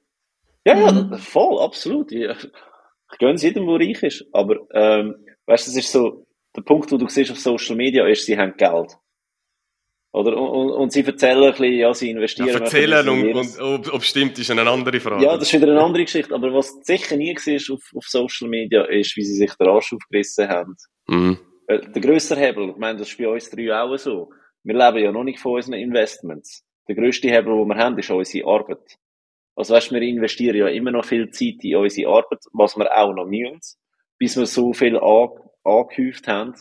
Ja, mhm. ja, voll, absolut. Ich, ich gönne es jedem, der reich ist. Aber, ähm, weißt du, es ist so, der Punkt, wo du siehst auf Social Media, ist, sie haben Geld. Oder? Und, und, sie erzählen ein bisschen, ja, sie investieren. Ja, erzählen und, und, ob, ob stimmt, ist eine andere Frage. Ja, das ist wieder eine andere Geschichte. Aber was sicher nie war auf, auf Social Media, ist, wie sie sich den Arsch aufgerissen haben. Mhm. Äh, der grösste Hebel, ich meine, das ist bei uns drei auch so. Wir leben ja noch nicht von unseren Investments. Der grösste Hebel, den wir haben, ist unsere Arbeit. Also weißt, wir investieren ja immer noch viel Zeit in unsere Arbeit, was wir auch noch müssen, bis wir so viel angehäuft haben,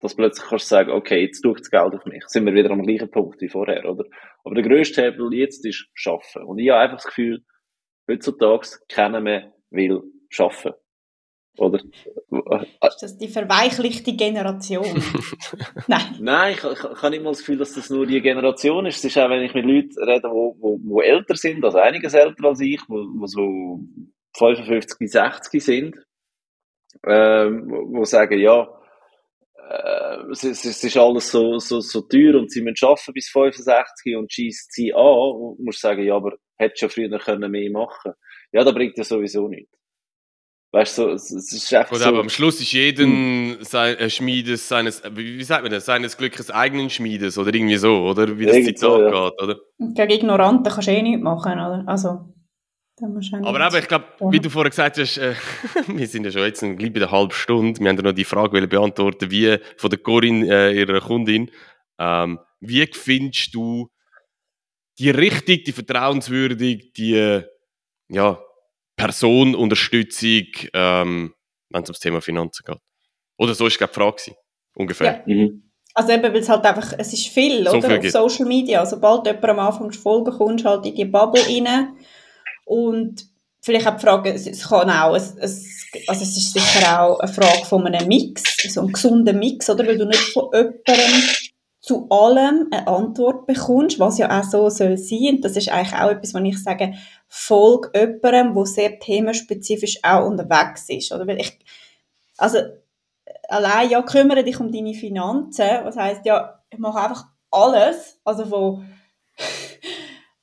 dass plötzlich kannst du sagen, okay, jetzt tut das Geld auf mich. Sind wir wieder am gleichen Punkt wie vorher, oder? Aber der grösste Hebel jetzt ist Schaffen. Und ich habe einfach das Gefühl, heutzutage keiner mehr will schaffen. Oder? Ist das die verweichlichte Generation? Nein. Nein, ich, ich, ich habe mal das Gefühl, dass das nur die Generation ist. Es ist auch, wenn ich mit Leuten rede, wo, wo, wo älter sind, also einiges älter als ich, wo, wo so 55 bis 60 sind, ähm, wo, sagen, ja, äh, es, es, es, ist alles so, so, so teuer und sie müssen arbeiten bis 65 und schießt sie an, und musst sagen, ja, aber hättest schon früher können mehr machen Ja, da bringt ja sowieso nichts. Weißt du, es, es ist einfach Oder so. aber am Schluss ist jeden sein, äh, Schmiedes seines, wie, wie sagt man das, seines Glückes eigenen Schmiedes oder irgendwie so, oder? Wie das Zitat so, ja. geht, oder? Gegen Ignoranten kannst du eh nichts machen, oder? Also. Aber eben, ich glaube, wie du vorher gesagt hast, äh, wir sind ja schon jetzt gleich bei der halben Stunde. Wir haben ja noch die Frage beantworten, wie von der Corinne, äh, ihrer Kundin. Ähm, wie findest du die richtig, die vertrauenswürdig, die ja, Personenunterstützung, ähm, wenn es ums Thema Finanzen geht? Oder so ist glaube ich die Frage ungefähr. Ja. Mhm. Also eben, weil es halt einfach, es ist viel, so oder? Viel Auf Social Media. Sobald jemand am Anfang folgen kommst, halt in die Bubble rein und vielleicht auch die Frage, es kann auch, es, es, also es ist sicher auch eine Frage von einem Mix, so einem gesunden Mix, oder? Weil du nicht von jemandem zu allem eine Antwort bekommst, was ja auch so soll sein. Und das ist eigentlich auch etwas, was ich sage, folg jemandem, der sehr themenspezifisch auch unterwegs ist, oder? Weil ich, also, allein, ja, kümmere dich um deine Finanzen, was heißt ja, ich mache einfach alles, also von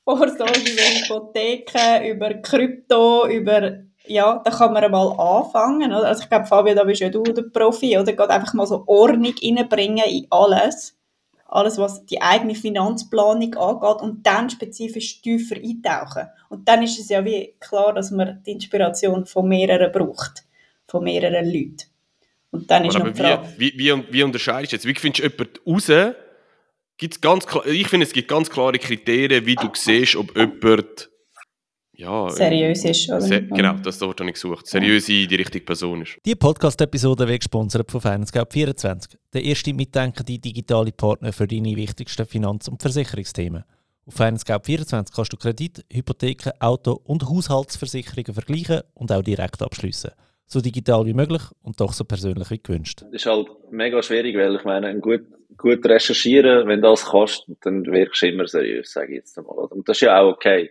Vorsorge über Hypotheken, über Krypto, über, ja, da kann man mal anfangen, oder? Also ich glaube, Fabio, da bist ja du der Profi, oder? Geht einfach mal so Ordnung reinbringen in alles. alles was die eigene Finanzplanung angeht und dann spezifisch tiefer eintauchen. Und dann ist es ja wie klar, dass man die Inspiration von mehreren braucht, von mehreren Leuten. Und dann ist Aber noch die Frage. wie, wie, wie, wie unterscheidest du jetzt? Wie findest du jemanden raus? Gibt's ganz klar, ich finde, es gibt ganz klare Kriterien, wie du siehst, ob jemand ja, seriös ist, oder? Se genau, das Wort habe ich gesucht. Seriös die richtige Person ist. Die Podcast-Episode wird gesponsert von FinanceGap24, der erste mitdenkende digitale Partner für deine wichtigsten Finanz- und Versicherungsthemen. Auf FinanceGap24 kannst du Kredit, Hypotheken, Auto- und Haushaltsversicherungen vergleichen und auch direkt abschließen. So digital wie möglich und doch so persönlich wie gewünscht. Das ist halt mega schwierig, weil ich meine, gut, gut recherchieren, wenn das kannst, dann wirkst du immer seriös, sage ich jetzt einmal. Und das ist ja auch okay.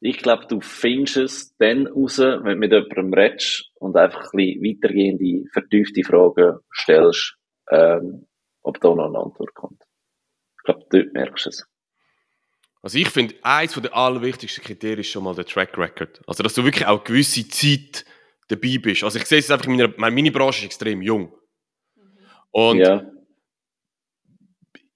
Ich glaube, du findest es dann raus, wenn du mit jemandem redest und einfach ein bisschen weitergehende, vertiefte Fragen stellst, ähm, ob da noch eine Antwort kommt. Ich glaube, dort merkst du es. Also ich finde, eines der allerwichtigsten Kriterien ist schon mal der Track Record. Also, dass du wirklich auch eine gewisse Zeit dabei bist. Also ich sehe es einfach in meiner, meine Branche ist extrem jung. Und Ja.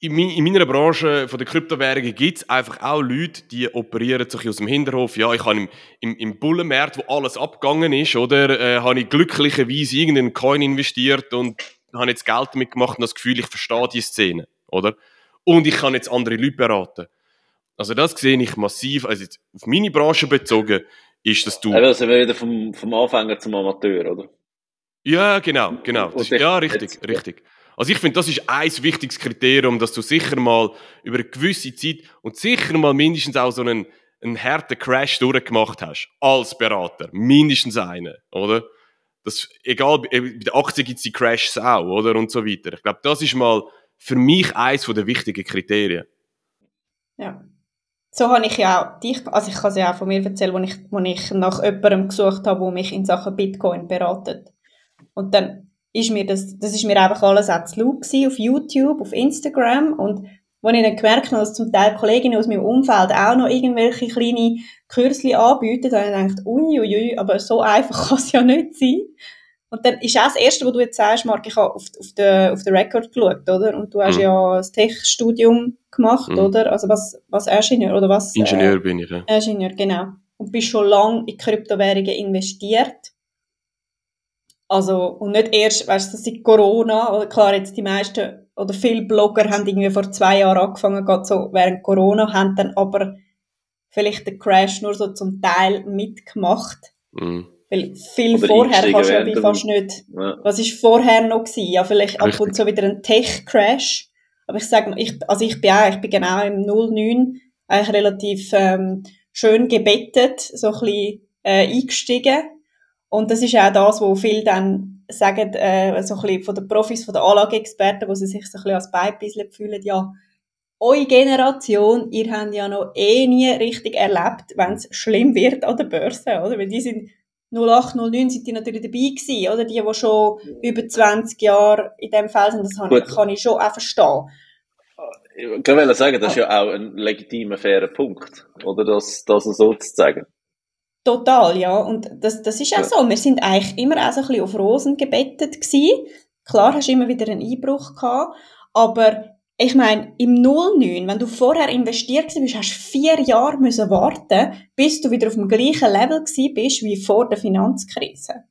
in, in meiner Branche von der Kryptowährungen gibt es einfach auch Leute, die operieren sich aus dem Hinterhof. Ja, ich habe im, im, im Bullenmarkt, wo alles abgegangen ist, oder, äh, habe ich glücklicherweise irgendeinen Coin investiert und habe jetzt Geld damit gemacht und das Gefühl, ich verstehe die Szene, oder? Und ich kann jetzt andere Leute beraten. Also das sehe ich massiv, also jetzt auf meine Branche bezogen, ist, dass du... Da sind wir wieder vom, vom Anfänger zum Amateur, oder? Ja, genau, genau. Das ja, richtig, jetzt- richtig. Also ich finde, das ist ein wichtiges Kriterium, dass du sicher mal über eine gewisse Zeit und sicher mal mindestens auch so einen, einen harten Crash durchgemacht hast. Als Berater. Mindestens einen, oder? Das, egal, bei bei der Aktie gibt es die Crashs auch, oder? Und so weiter. Ich glaube, das ist mal für mich eins der wichtigen Kriterien. Ja. So habe ich ja auch dich, also ich kann es ja auch von mir erzählen, wo ich, wo ich nach jemandem gesucht habe, der mich in Sachen Bitcoin beratet. Und dann ist mir das, das ist mir einfach alles auch zu laut gewesen, auf YouTube, auf Instagram und als ich dann gemerkt habe, dass zum Teil Kolleginnen aus meinem Umfeld auch noch irgendwelche kleine Kürzli anbieten, habe ich gedacht, uiuiui, aber so einfach kann es ja nicht sein. Und dann ist auch das Erste, was du jetzt sagst, Marc, ich habe auf, auf den auf den Record geschaut, oder? Und du hast Mhm. ja das Tech-Studium gemacht, Mhm. oder? Also was, was Ingenieur, oder was? Ingenieur bin ich, ja. Äh, Ingenieur, genau. Und bist schon lange in Kryptowährungen investiert. Also, und nicht erst, weißt du, seit Corona, oder klar, jetzt die meisten, oder viele Blogger haben irgendwie vor zwei Jahren angefangen, gerade so während Corona, haben dann aber vielleicht den Crash nur so zum Teil mitgemacht. Mhm. Weil viel Oder vorher kannst du ja fast nicht Ja. was ist vorher noch gewesen? Ja, vielleicht ab Richtig. und zu wieder ein Tech-Crash. Aber ich sage, ich, also ich bin auch, ich bin genau im 09 eigentlich relativ ähm, schön gebettet, so ein bisschen äh, eingestiegen. Und das ist auch das, wo viele dann sagen, äh, so ein bisschen von den Profis, von den Anlageexperten, wo sie sich so ein bisschen als Beibisle fühlen, ja, eure Generation, ihr habt ja noch eh nie richtig erlebt, wenn es schlimm wird an der Börse, oder? Weil die sind 08, 09 sind die natürlich dabei gewesen, oder? Die, die schon über 20 Jahre in dem Fall sind, das kann, Gut. kann ich schon auch verstehen. Ich wollte sagen, das ist ja auch ein legitimer, fairer Punkt, oder? Das, das so zu sagen. Total, ja. Und das, das ist auch Ja. so. Wir sind eigentlich immer auch so ein bisschen auf Rosen gebettet gewesen. Klar hast du immer wieder einen Einbruch gehabt, aber ich meine, im 09, wenn du vorher investiert bist, hast du vier Jahre müssen warten, bis du wieder auf dem gleichen Level bist wie vor der Finanzkrise.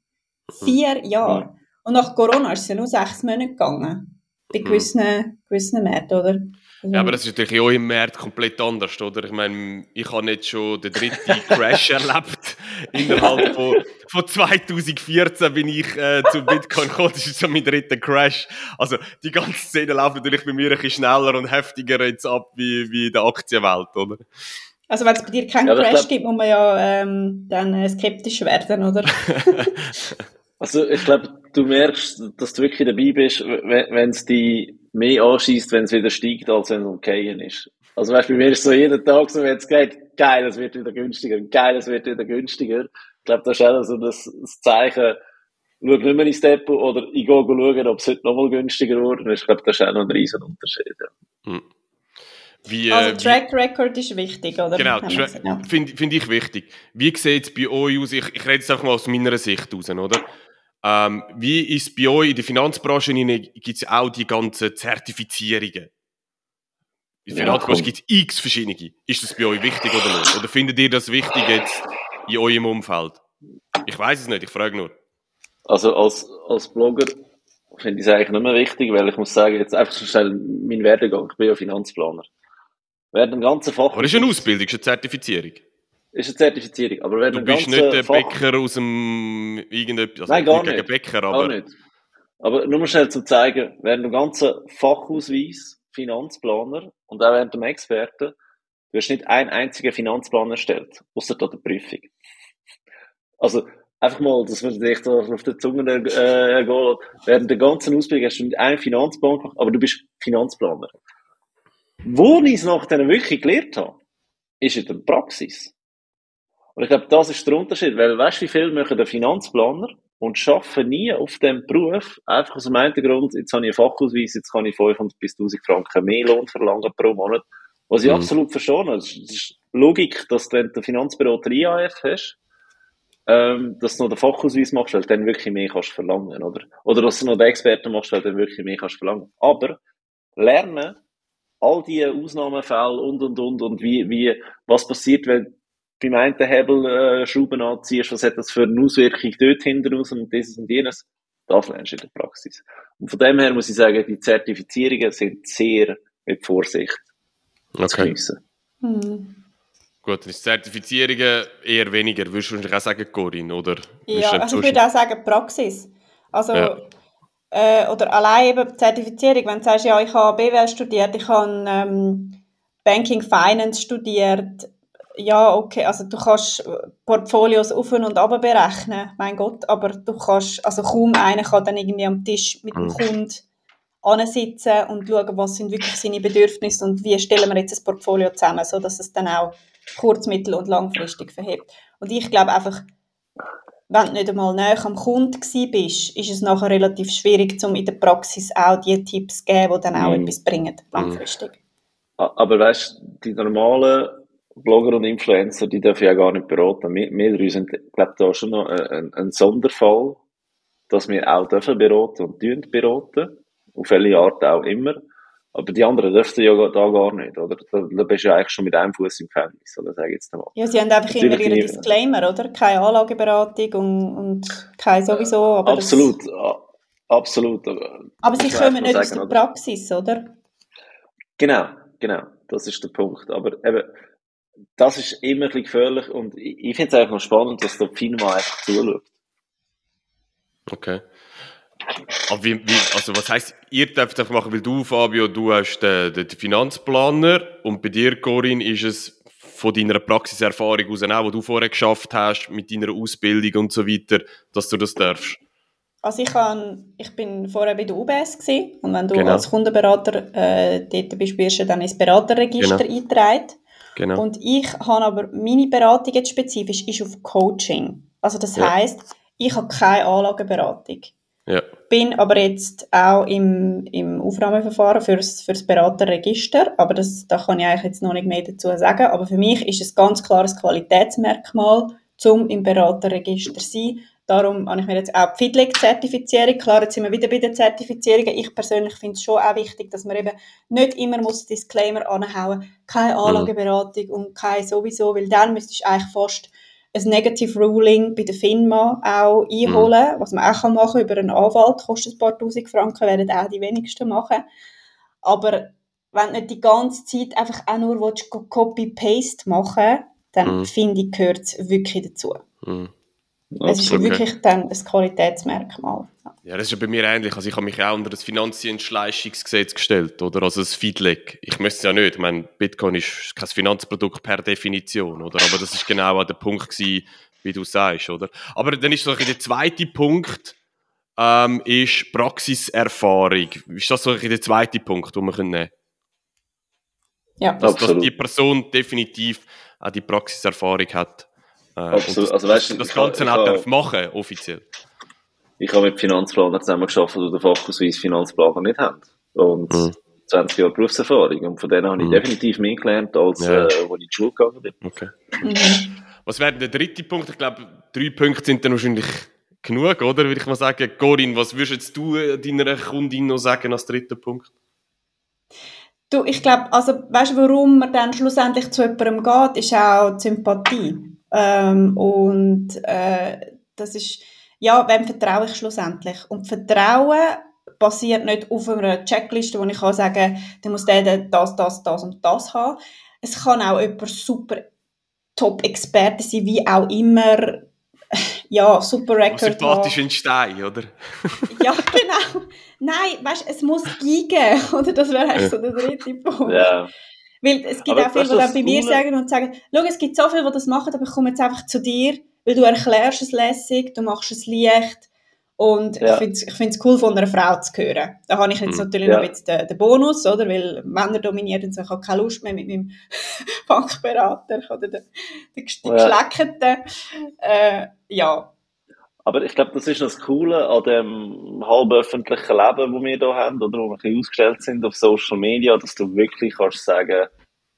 Vier Jahre. Und nach Corona ist es ja nur sechs Monate gegangen. Bei Mhm. gewissen, gewissen Märkten, oder? Also, Ja, aber das ist natürlich auch im März komplett anders, oder? Ich meine, ich habe jetzt schon den dritten Crash erlebt. Innerhalb von, von 2014 bin ich äh, zu Bitcoin gekommen. Das ist so mein dritter Crash. Also die ganze Szene läuft natürlich bei mir ein bisschen schneller und heftiger jetzt ab wie, wie in der Aktienwelt, oder? also wenn es bei dir keinen Ja, Crash glaub- gibt, muss man ja ähm, dann äh, skeptisch werden, oder? Also, ich glaube, du merkst, dass du wirklich dabei bist, wenn es dich mehr anschießt, wenn es wieder steigt, als wenn es umgehen ist. Also, weißt bei mir ist so jeden Tag so, wenn es geht, geil, es wird wieder günstiger, geil, es wird wieder günstiger. Ich glaube, das ist auch so das, das Zeichen, schau nicht mehr ins Depot oder ich gehe schauen, ob es heute nochmal günstiger ist. Ich glaube, das ist auch noch ein riesen Unterschied. Ja. Wie, Also äh, Track Record ist wichtig, oder? Genau, ja. finde find ich wichtig. Wie sieht es bei euch aus? Ich, ich rede jetzt einfach mal aus meiner Sicht aus, oder? Ähm, wie ist es bei euch in der Finanzbranche? Gibt es auch die ganzen Zertifizierungen. In Finanzbranche gibt es x verschiedene. Ist das bei euch wichtig oder nicht? Oder findet ihr das wichtig jetzt in eurem Umfeld? Ich weiß es nicht, ich frage nur. Also als, als Blogger finde ich es eigentlich nicht mehr wichtig, weil ich muss sagen, jetzt einfach so schnell mein Werdegang. Ich bin ja Finanzplaner. Während dem ganzen Fach. Aber ist eine Ausbildung, ist eine Zertifizierung? Ist eine Zertifizierung. Aber während du bist nicht der Fach... Bäcker aus dem irgendetwas. Also Nein, gar nicht. Bäcker, aber... Gar nicht. Aber nur mal schnell zum zeigen, während dem ganzen Fachausweis Finanzplaner und auch während dem Experten, du hast nicht einen einzigen Finanzplan erstellt, außer der Prüfung. Also, einfach mal, dass man sich da auf der Zunge äh, geht. Während der ganzen Ausbildung hast du nicht einen Finanzplan gemacht, aber du bist Finanzplaner. Wo ich es nachher wirklich gelernt habe, ist in der Praxis. Und ich glaube, das ist der Unterschied, weil weißt du, wie viel machen der Finanzplaner und arbeiten nie auf dem Beruf, einfach aus dem einen Grund, jetzt habe ich einen Fachausweis, jetzt kann ich 500 bis 1000 Franken mehr Lohn verlangen pro Monat. Was ich mhm. absolut verstehe, das ist Logik, dass du, wenn du den Finanzberater IAF hast, ähm, dass du noch den Fachausweis machst, weil du dann wirklich mehr kannst verlangen, oder? Oder dass du noch den Experten machst, weil du dann wirklich mehr kannst verlangen. Aber, lernen, all diese Ausnahmefälle und, und, und, und wie, wie, was passiert, wenn beim einen Hebel äh, Schrauben anziehst, was hat das für eine Auswirkung dort hinten raus und dieses und jenes, das lernst du in der Praxis. Und von dem her muss ich sagen, die Zertifizierungen sind sehr mit Vorsicht okay. zu geniessen. Mhm. Gut, dann ist Zertifizierungen eher weniger, würdest du wahrscheinlich auch sagen, Corinne, oder? Ja, also ich würde auch sagen Praxis. Also, ja. äh, oder allein eben Zertifizierung, wenn du sagst, ja, ich habe BWL studiert, ich habe ähm, Banking Finance studiert, ja, okay, also du kannst Portfolios auf und ab berechnen, mein Gott, aber du kannst, also kaum einer kann dann irgendwie am Tisch mit dem mhm. Kunden ansitzen und schauen, was sind wirklich seine Bedürfnisse und wie stellen wir jetzt das Portfolio zusammen, sodass es dann auch kurz-, mittel- und langfristig verhebt. Und ich glaube einfach, wenn du nicht einmal näher am Kunden bist, ist es nachher relativ schwierig, um in der Praxis auch die Tipps zu geben, die dann auch mm. etwas bringen, langfristig. Aber weißt du, die normalen Blogger und Influencer, die dürfen ja gar nicht beraten. Wir, wir drei sind, glaube da schon noch ein, ein, Sonderfall, dass wir auch dürfen beraten und beraten. Auf welche Art auch immer. Aber die anderen dürfen ja da gar nicht, oder? Da, da bist du ja eigentlich schon mit einem Fuß im Gefängnis, oder sag ich jetzt mal. Ja, sie haben einfach Natürlich immer ihre Disclaimer, oder? Keine Anlageberatung und, und keine sowieso. Aber absolut, das... absolut. Aber sie kommen nicht sagen, aus der Praxis, oder? Genau, genau. Das ist der Punkt. Aber eben, das ist immer ein bisschen gefährlich und ich, ich finde es einfach noch spannend, dass der FINMA einfach zuschaut. Okay. Aber wie, wie, also was heisst, ihr dürft einfach machen, weil du, Fabio, du hast den, den Finanzplaner und bei dir, Corinne, ist es von deiner Praxiserfahrung aus, auch, die du vorher geschafft hast, mit deiner Ausbildung und so weiter, dass du das darfst? Also ich, kann, ich bin vorher bei der UBS gewesen, und wenn du genau. als Kundenberater äh, dort bist, wirst du dann ins Beraterregister genau. eingetragen. Genau. Und ich habe aber, meine Beratung jetzt spezifisch ist auf Coaching. Also das ja. heisst, ich habe keine Anlageberatung. Ja. Bin aber jetzt auch im, im Aufnahmeverfahren fürs, fürs Beraterregister, aber das, da kann ich eigentlich jetzt noch nicht mehr dazu sagen. Aber für mich ist es ganz klar ein Qualitätsmerkmal, zum im Beraterregister zu sein. Darum habe ich mir jetzt auch die FIDLEG-Zertifizierung, klar, jetzt sind wir wieder bei den Zertifizierungen. Ich persönlich finde es schon auch wichtig, dass man eben nicht immer muss Disclaimer anhauen, keine mhm. Anlageberatung mhm. und keine sowieso, weil dann müsstest du eigentlich fast ein Negative Ruling bei der FINMA auch einholen, mhm. was man auch machen kann über einen Anwalt, kostet ein paar tausend Franken, werden auch die wenigsten machen. Aber wenn du nicht die ganze Zeit einfach auch nur Copy-Paste machen dann mhm. finde ich, gehört es wirklich dazu. Mhm. Es ist okay. wirklich dann ein Qualitätsmerkmal. Ja, das ist ja bei mir ähnlich. Also ich habe mich auch unter das Finanzdienstleistungsgesetz gestellt, oder? Also das FIDLEG. Ich möchte es ja nicht. Ich meine, Bitcoin ist kein Finanzprodukt per Definition, oder? Aber das ist genau der Punkt gewesen, wie du sagst, oder? Aber dann ist so der zweite Punkt, ähm, ist Praxiserfahrung. Ist das so der zweite Punkt, den wir nehmen können? Ja, dass, dass die Person definitiv auch die Praxiserfahrung hat. Äh, Absolut. Also, weißt, das Ganze ich, auch darf machen, offiziell. Ich habe mit Finanzplaner zusammen geschafft, die den Fachausweis Finanzplaner nicht haben. Und mhm. 20 Jahre Berufserfahrung. Und von denen habe ich mhm. definitiv mehr gelernt, als ja. äh, wo ich in die Schule gegangen bin. Okay. Mhm. Was wäre der dritte Punkt? Ich glaube, drei Punkte sind dann wahrscheinlich genug, oder? Würde ich mal sagen. Corinne, was würdest du deiner Kundin noch sagen als dritten Punkt? Du, ich glaube, also, weißt du, warum man dann schlussendlich zu jemandem geht, ist auch die Sympathie. Ähm, und äh, das ist, ja, wem vertraue ich schlussendlich? Und Vertrauen basiert nicht auf einer Checkliste, wo ich kann sagen, dann muss der das, das, das und das haben. Es kann auch jemand super Top-Experte sein, wie auch immer. Ja, super Record. Sympathisch in Stein, oder? ja, genau. Nein, weißt du, es muss gehen, oder? Das wäre eigentlich so der dritte Punkt. Ja. Weil es gibt aber auch viele, die dann bei mir sagen und sagen, schau, es gibt so viele, die das machen, aber ich komme jetzt einfach zu dir, weil du erklärst es lässig, du machst es leicht, und ja. ich finde es cool, von einer Frau zu hören. Da habe ich jetzt mhm. natürlich ja. noch jetzt den, den, Bonus, oder? Weil Männer dominieren und so, ich habe keine Lust mehr mit meinem Bankberater oder den, den Geschleckten. Äh, ja. Aber ich glaube, das ist das Coole an dem halb öffentlichen Leben, das wir hier haben, oder wo wir ein ausgestellt sind auf Social Media, dass du wirklich kannst sagen,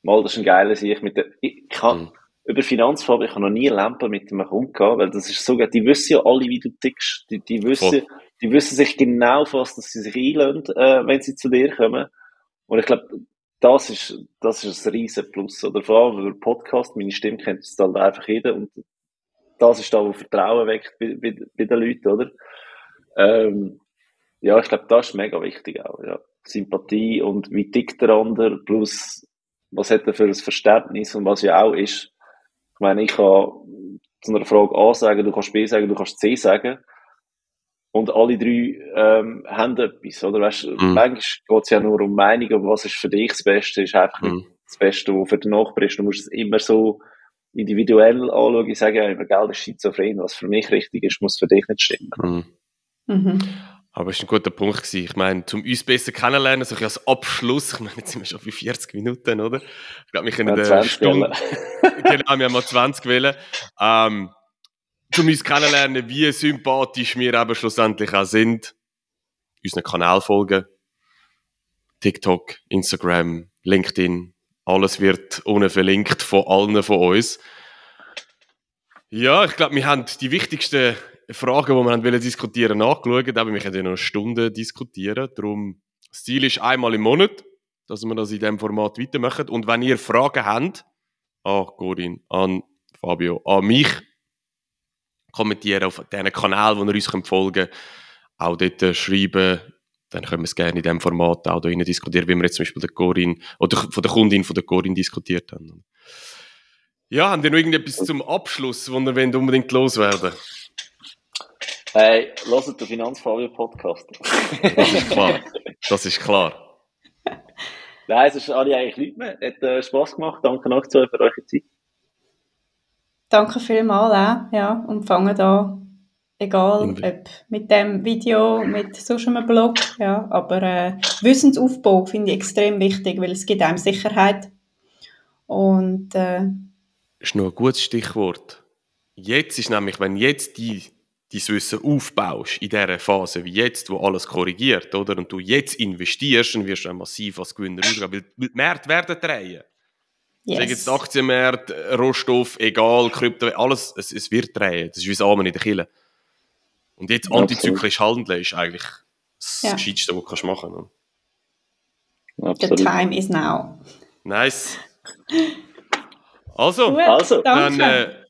mal, das ist ein geiler Sieg mit der, ich kann, mhm über Finanzfarbe, ich habe noch nie Lampen mit einem Kunden gehabt, weil das ist so. Die wissen ja alle, wie du tickst. Die, die wissen, die wissen sich genau fast, dass sie sich einlösen, äh, wenn sie zu dir kommen. Und ich glaube, das ist, das ist ein riesen Plus. Oder vor allem über Podcast, meine Stimme kennt es halt einfach jeder. Und das ist da, wo Vertrauen weckt bei, bei, bei den Leuten, oder? Ähm, ja, ich glaube, das ist mega wichtig auch, ja. Sympathie und wie tickt der andere, plus was hat er für ein Verständnis und was ja auch ist, ich meine, ich kann zu einer Frage A sagen, du kannst B sagen, du kannst C sagen. Und alle drei ähm, haben etwas, oder? Weißt, mm. Manchmal geht es ja nur um Meinungen, was ist für dich das Beste, ist einfach nicht das Beste, was für den Nachbar ist. Du musst es immer so individuell anschauen. Ich sage ja immer, Geld ist schizophren. Was für mich richtig ist, muss für dich nicht stimmen. Mm. Mhm. Aber es war ein guter Punkt. Gewesen. Ich meine, um uns besser kennenlernen, so als Abschluss, ich meine, jetzt sind wir schon bei 40 Minuten, oder? Ich glaube, wir können ja, eine Stunde, genau, wir haben mal 20 wählen. Ähm, um uns kennenlernen, wie sympathisch wir eben schlussendlich auch sind, unseren Kanal folgen. TikTok, Instagram, LinkedIn, alles wird ohne verlinkt von allen von uns. Ja, ich glaube, wir haben die wichtigsten Fragen, die wir haben diskutieren angeschaut, aber wir können ja noch eine Stunde diskutieren. Darum, das Ziel ist einmal im Monat, dass wir das in diesem Format weitermachen. Und wenn ihr Fragen habt, an Corinne, an Fabio, an mich, kommentieren auf diesen Kanal, wo ihr uns folgen könnt, auch dort schreiben, dann können wir es gerne in diesem Format auch da diskutieren, wie wir jetzt zum Beispiel der Corinne, oder von der Kundin von der Corinne diskutiert haben. Ja, haben wir noch irgendetwas zum Abschluss, wo ihr unbedingt loswerden? Hey, hört den Finanzfabio-Podcast. das ist klar. Das ist klar. Nein, sonst habe ich eigentlich nichts mehr. Hat äh, Spass gemacht. Danke noch für eure Zeit. Danke vielmals auch. Ja, und fangen da, egal ob mit dem Video, mit so einem Blog, ja, aber äh, Wissensaufbau finde ich extrem wichtig, weil es gibt einem Sicherheit. Und äh, das ist noch ein gutes Stichwort. Jetzt ist nämlich, wenn jetzt die dein Wissen aufbaust in dieser Phase wie jetzt, wo alles korrigiert, oder? Und du jetzt investierst, dann wirst du massiv als Gewinner rausgehen, weil die Märkte werden drehen. Yes. Sagen jetzt Aktienmärkte, Rohstoff, egal, Krypto, alles, es, es wird drehen. Das ist wie das Amen in der Kille. Und jetzt antizyklisch handeln ist eigentlich das ja. Gescheiteste, was du machen kannst. Absolut. The time is now. Nice. Also, also dann äh,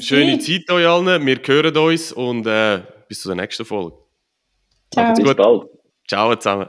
Schöne nicht. Zeit euch allen. Wir hören uns und äh, bis zur nächsten Folge. Ciao. Bis bald. Ciao zusammen.